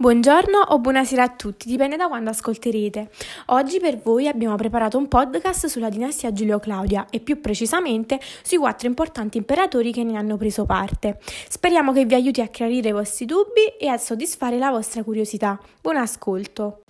Buongiorno o buonasera a tutti, dipende da quando ascolterete. Oggi per voi abbiamo preparato un podcast sulla dinastia Giulio-Claudia e più precisamente sui quattro importanti imperatori che ne hanno preso parte. Speriamo che vi aiuti a chiarire i vostri dubbi e a soddisfare la vostra curiosità. Buon ascolto!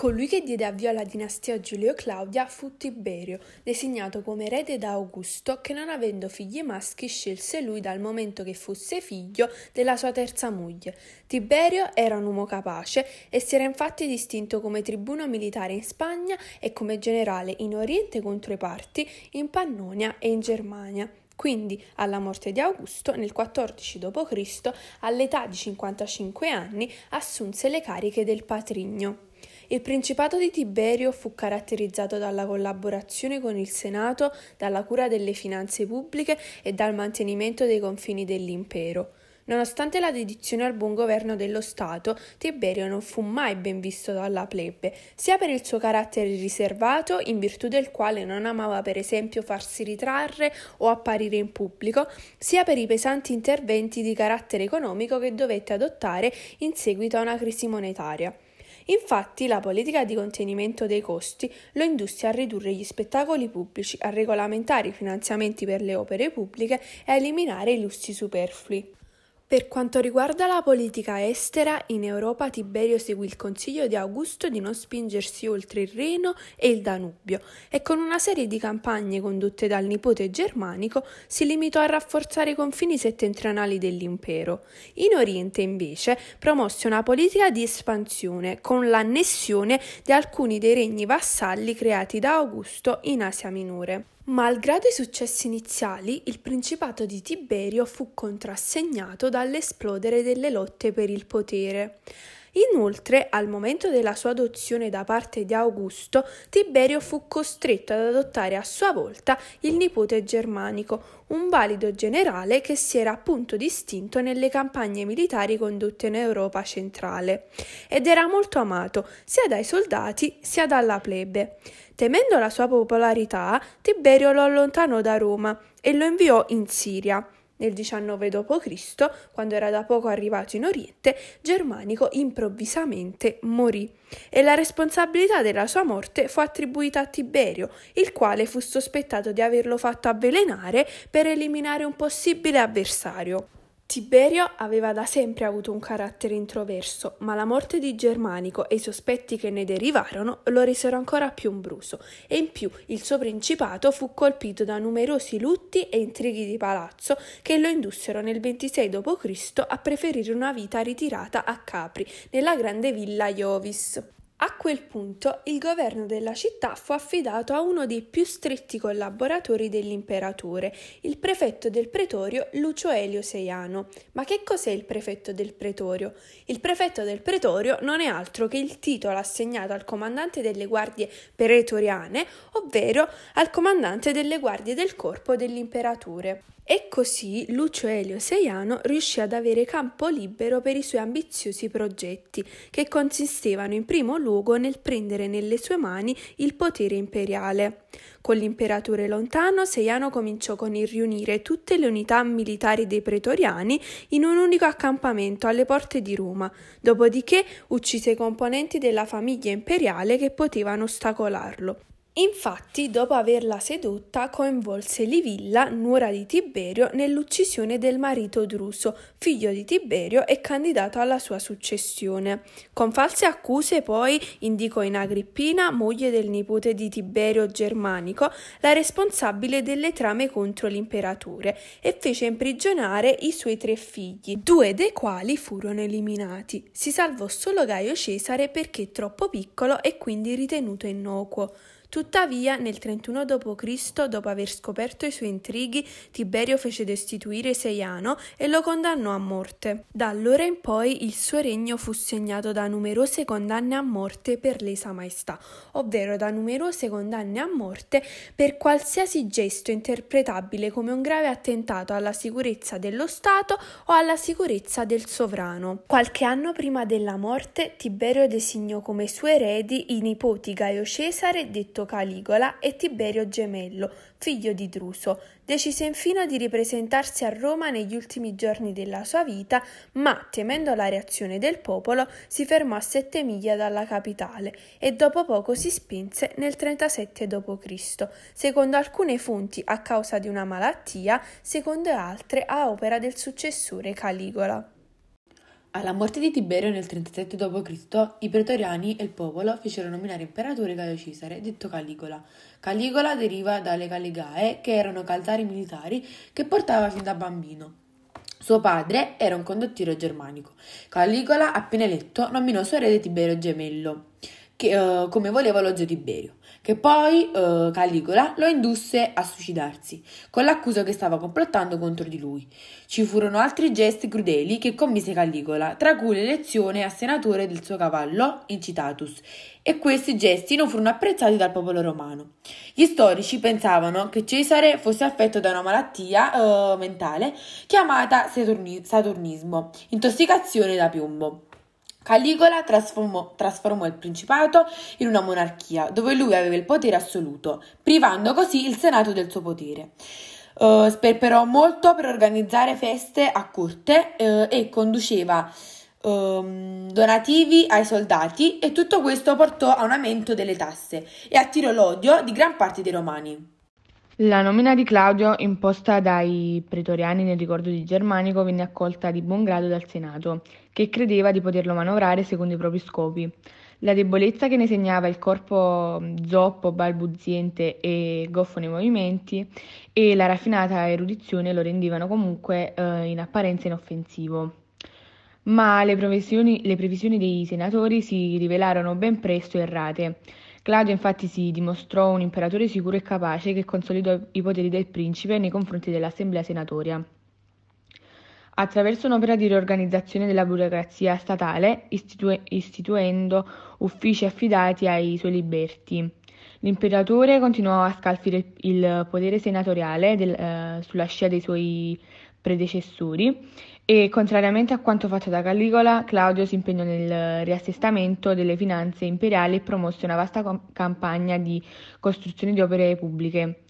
Colui che diede avvio alla dinastia Giulio-Claudia fu Tiberio, designato come erede da Augusto, che non avendo figli maschi scelse lui dal momento che fosse figlio della sua terza moglie. Tiberio era un uomo capace e si era infatti distinto come tribuno militare in Spagna e come generale in Oriente contro i Parti, in Pannonia e in Germania. Quindi, alla morte di Augusto, nel 14 d.C., all'età di 55 anni, assunse le cariche del patrigno. Il principato di Tiberio fu caratterizzato dalla collaborazione con il Senato, dalla cura delle finanze pubbliche e dal mantenimento dei confini dell'impero. Nonostante la dedizione al buon governo dello Stato, Tiberio non fu mai ben visto dalla plebe, sia per il suo carattere riservato, in virtù del quale non amava per esempio farsi ritrarre o apparire in pubblico, sia per i pesanti interventi di carattere economico che dovette adottare in seguito a una crisi monetaria. Infatti la politica di contenimento dei costi lo indusse a ridurre gli spettacoli pubblici, a regolamentare i finanziamenti per le opere pubbliche e a eliminare i lussi superflui. Per quanto riguarda la politica estera, in Europa Tiberio seguì il consiglio di Augusto di non spingersi oltre il Reno e il Danubio e con una serie di campagne condotte dal nipote germanico si limitò a rafforzare i confini settentrionali dell'impero. In Oriente invece promosse una politica di espansione con l'annessione di alcuni dei regni vassalli creati da Augusto in Asia Minore. Malgrado i successi iniziali, il principato di Tiberio fu contrassegnato dall'esplodere delle lotte per il potere. Inoltre, al momento della sua adozione da parte di Augusto, Tiberio fu costretto ad adottare a sua volta il nipote germanico, un valido generale che si era appunto distinto nelle campagne militari condotte in Europa centrale ed era molto amato sia dai soldati sia dalla plebe. Temendo la sua popolarità, Tiberio lo allontanò da Roma e lo inviò in Siria. Nel 19 d.C., quando era da poco arrivato in Oriente, Germanico improvvisamente morì e la responsabilità della sua morte fu attribuita a Tiberio, il quale fu sospettato di averlo fatto avvelenare per eliminare un possibile avversario. Tiberio aveva da sempre avuto un carattere introverso, ma la morte di Germanico e i sospetti che ne derivarono lo resero ancora più umbroso e in più il suo principato fu colpito da numerosi lutti e intrighi di palazzo che lo indussero nel 26 d.C. a preferire una vita ritirata a Capri, nella grande villa Iovis. A quel punto il governo della città fu affidato a uno dei più stretti collaboratori dell'imperatore, il prefetto del pretorio Lucio Elio Seiano. Ma che cos'è il prefetto del pretorio? Il prefetto del pretorio non è altro che il titolo assegnato al comandante delle guardie pretoriane, ovvero al comandante delle guardie del corpo dell'imperatore. E così Lucio Elio Seiano riuscì ad avere campo libero per i suoi ambiziosi progetti, che consistevano in primo luogo nel prendere nelle sue mani il potere imperiale. Con l'imperatore lontano, Seiano cominciò con il riunire tutte le unità militari dei pretoriani in un unico accampamento alle porte di Roma, dopodiché uccise i componenti della famiglia imperiale che potevano ostacolarlo. Infatti, dopo averla sedotta, coinvolse Livilla, nuora di Tiberio, nell'uccisione del marito Druso, figlio di Tiberio e candidato alla sua successione. Con false accuse, poi, indicò in Agrippina, moglie del nipote di Tiberio Germanico, la responsabile delle trame contro l'imperatore e fece imprigionare i suoi tre figli, due dei quali furono eliminati. Si salvò solo Gaio Cesare perché troppo piccolo e quindi ritenuto innocuo. Tuttavia, nel 31 d.C., dopo aver scoperto i suoi intrighi, Tiberio fece destituire Seiano e lo condannò a morte. Da allora in poi il suo regno fu segnato da numerose condanne a morte per lesa maestà, ovvero da numerose condanne a morte per qualsiasi gesto interpretabile come un grave attentato alla sicurezza dello Stato o alla sicurezza del sovrano. Qualche anno prima della morte, Tiberio designò come suoi eredi i nipoti Gaio Cesare, detto detto Caligola, e Tiberio Gemello, figlio di Druso. Decise infine di ripresentarsi a Roma negli ultimi giorni della sua vita, ma, temendo la reazione del popolo, si fermò a sette miglia dalla capitale e dopo poco si spinse nel 37 d.C., secondo alcune fonti a causa di una malattia, secondo altre a opera del successore Caligola. Alla morte di Tiberio nel 37 d.C., i pretoriani e il popolo fecero nominare imperatore Caio Cesare, detto Caligola. Caligola deriva dalle Caligae, che erano calzari militari che portava fin da bambino. Suo padre era un condottiero germanico. Caligola, appena eletto, nominò suo erede Tiberio Gemello, che, uh, come voleva lo zio Tiberio che poi eh, Caligola lo indusse a suicidarsi, con l'accusa che stava complottando contro di lui. Ci furono altri gesti crudeli che commise Caligola, tra cui l'elezione a senatore del suo cavallo, Incitatus, e questi gesti non furono apprezzati dal popolo romano. Gli storici pensavano che Cesare fosse affetto da una malattia eh, mentale chiamata saturnismo, intossicazione da piombo. Caligola trasformò, trasformò, il principato in una monarchia dove lui aveva il potere assoluto, privando così il Senato del suo potere. Uh, sperperò molto per organizzare feste a corte uh, e conduceva um, donativi ai soldati e tutto questo portò a un aumento delle tasse e attirò l'odio di gran parte dei romani. La nomina di Claudio, imposta dai pretoriani nel ricordo di Germanico, venne accolta di buon grado dal Senato, che credeva di poterlo manovrare secondo i propri scopi. La debolezza che ne segnava il corpo zoppo, balbuziente e goffo nei movimenti e la raffinata erudizione lo rendevano comunque eh, in apparenza inoffensivo. Ma le le previsioni dei senatori si rivelarono ben presto errate. Claudio infatti si dimostrò un imperatore sicuro e capace che consolidò i poteri del principe nei confronti dell'assemblea senatoria. Attraverso un'opera di riorganizzazione della burocrazia statale, istitue- istituendo uffici affidati ai suoi liberti, l'imperatore continuò a scalfire il potere senatoriale del, eh, sulla scia dei suoi predecessori e, contrariamente a quanto fatto da Calligola, Claudio si impegnò nel riassestamento delle finanze imperiali e promosse una vasta com- campagna di costruzione di opere pubbliche,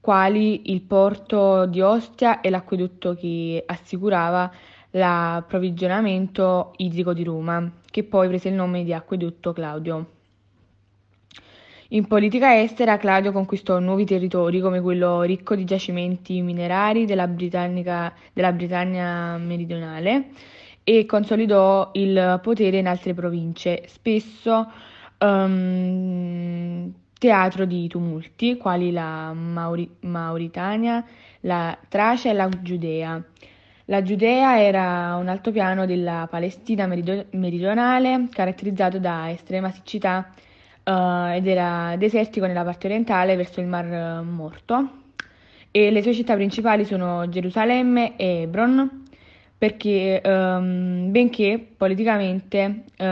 quali il porto di Ostia e l'acquedotto che assicurava l'approvvigionamento idrico di Roma, che poi prese il nome di Acquedotto Claudio. In politica estera Claudio conquistò nuovi territori come quello ricco di giacimenti minerari della, della Britannia meridionale e consolidò il potere in altre province, spesso um, teatro di tumulti quali la Mauri- Mauritania, la Tracia e la Giudea. La Giudea era un altopiano della Palestina meridionale caratterizzato da estrema siccità uh, ed era desertico nella parte orientale verso il Mar Morto e le sue città principali sono Gerusalemme e Hebron perché um, benché politicamente uh,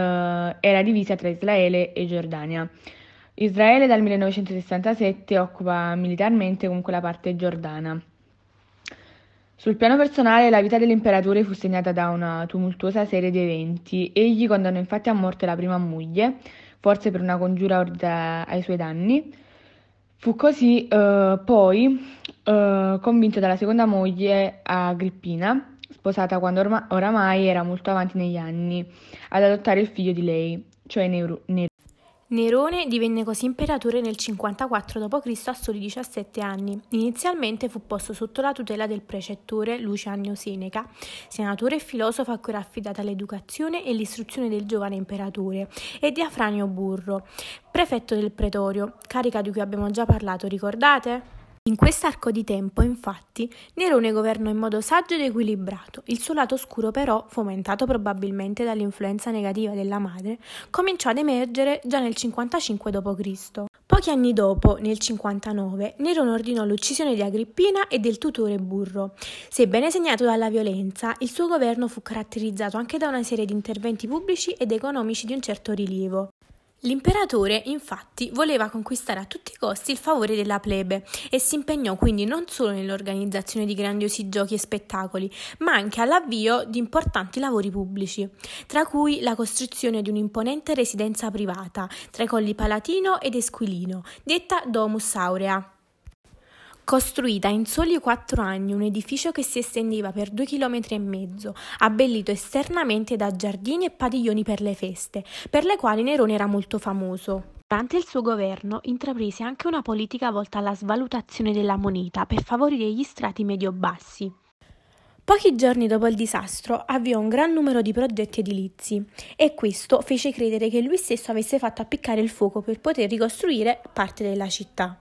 era divisa tra Israele e Giordania. Israele dal 1967 occupa militarmente comunque la parte giordana. Sul piano personale la vita dell'imperatore fu segnata da una tumultuosa serie di eventi. Egli condannò infatti a morte la prima moglie, forse per una congiura ordita ai suoi danni. Fu così eh, poi eh, convinto dalla seconda moglie Agrippina, sposata quando orma- oramai era molto avanti negli anni, ad adottare il figlio di lei, cioè Nero. Nerone divenne così imperatore nel 54 d.C. a soli 17 anni. Inizialmente fu posto sotto la tutela del precettore Luciano Seneca, senatore e filosofo a cui era affidata l'educazione e l'istruzione del giovane imperatore, e di Afranio Burro, prefetto del pretorio, carica di cui abbiamo già parlato, ricordate? In quest'arco di tempo, infatti, Nerone governò in modo saggio ed equilibrato. Il suo lato oscuro, però, fomentato probabilmente dall'influenza negativa della madre, cominciò ad emergere già nel 55 d.C. Pochi anni dopo, nel 59, Nerone ordinò l'uccisione di Agrippina e del tutore Burro. Sebbene segnato dalla violenza, il suo governo fu caratterizzato anche da una serie di interventi pubblici ed economici di un certo rilievo. L'imperatore infatti voleva conquistare a tutti i costi il favore della plebe e si impegnò quindi non solo nell'organizzazione di grandiosi giochi e spettacoli, ma anche all'avvio di importanti lavori pubblici, tra cui la costruzione di un'imponente residenza privata tra i colli Palatino ed Esquilino, detta Domus Aurea. Costruita in soli quattro anni un edificio che si estendeva per due chilometri e mezzo, abbellito esternamente da giardini e padiglioni per le feste, per le quali Nerone era molto famoso. Durante il suo governo intraprese anche una politica volta alla svalutazione della moneta per favorire gli strati medio-bassi. Pochi giorni dopo il disastro avviò un gran numero di progetti edilizi e questo fece credere che lui stesso avesse fatto appiccare il fuoco per poter ricostruire parte della città.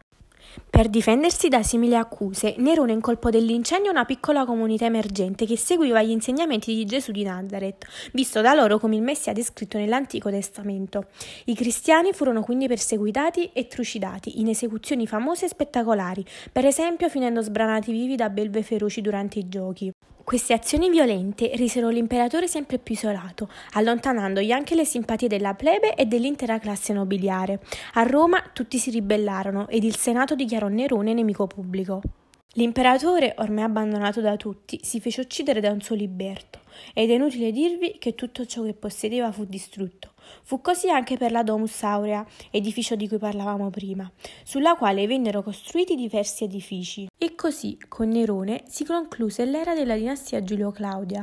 Per difendersi da simili accuse, Nerone incolpò dell'incendio una piccola comunità emergente che seguiva gli insegnamenti di Gesù di Nazareth, visto da loro come il Messia descritto nell'Antico Testamento. I cristiani furono quindi perseguitati e trucidati in esecuzioni famose e spettacolari, per esempio finendo sbranati vivi da belve feroci durante i giochi. Queste azioni violente resero l'imperatore sempre più isolato, allontanandogli anche le simpatie della plebe e dell'intera classe nobiliare. A Roma tutti si ribellarono ed il Senato dichiarò Nerone nemico pubblico. L'imperatore, ormai abbandonato da tutti, si fece uccidere da un suo liberto, ed è inutile dirvi che tutto ciò che possedeva fu distrutto. Fu così anche per la Domus Aurea, edificio di cui parlavamo prima, sulla quale vennero costruiti diversi edifici. E così, con Nerone, si concluse l'era della dinastia Giulio-Claudia.